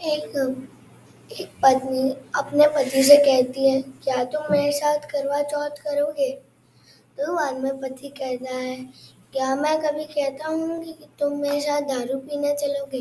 एक एक पत्नी अपने पति से कहती है, क्या तुम मेरे साथ करवा चौथ करोगे? तो बाद में पति कहता है, क्या मैं कभी कहता हूँ कि तुम मेरे साथ दारू पीने चलोगे?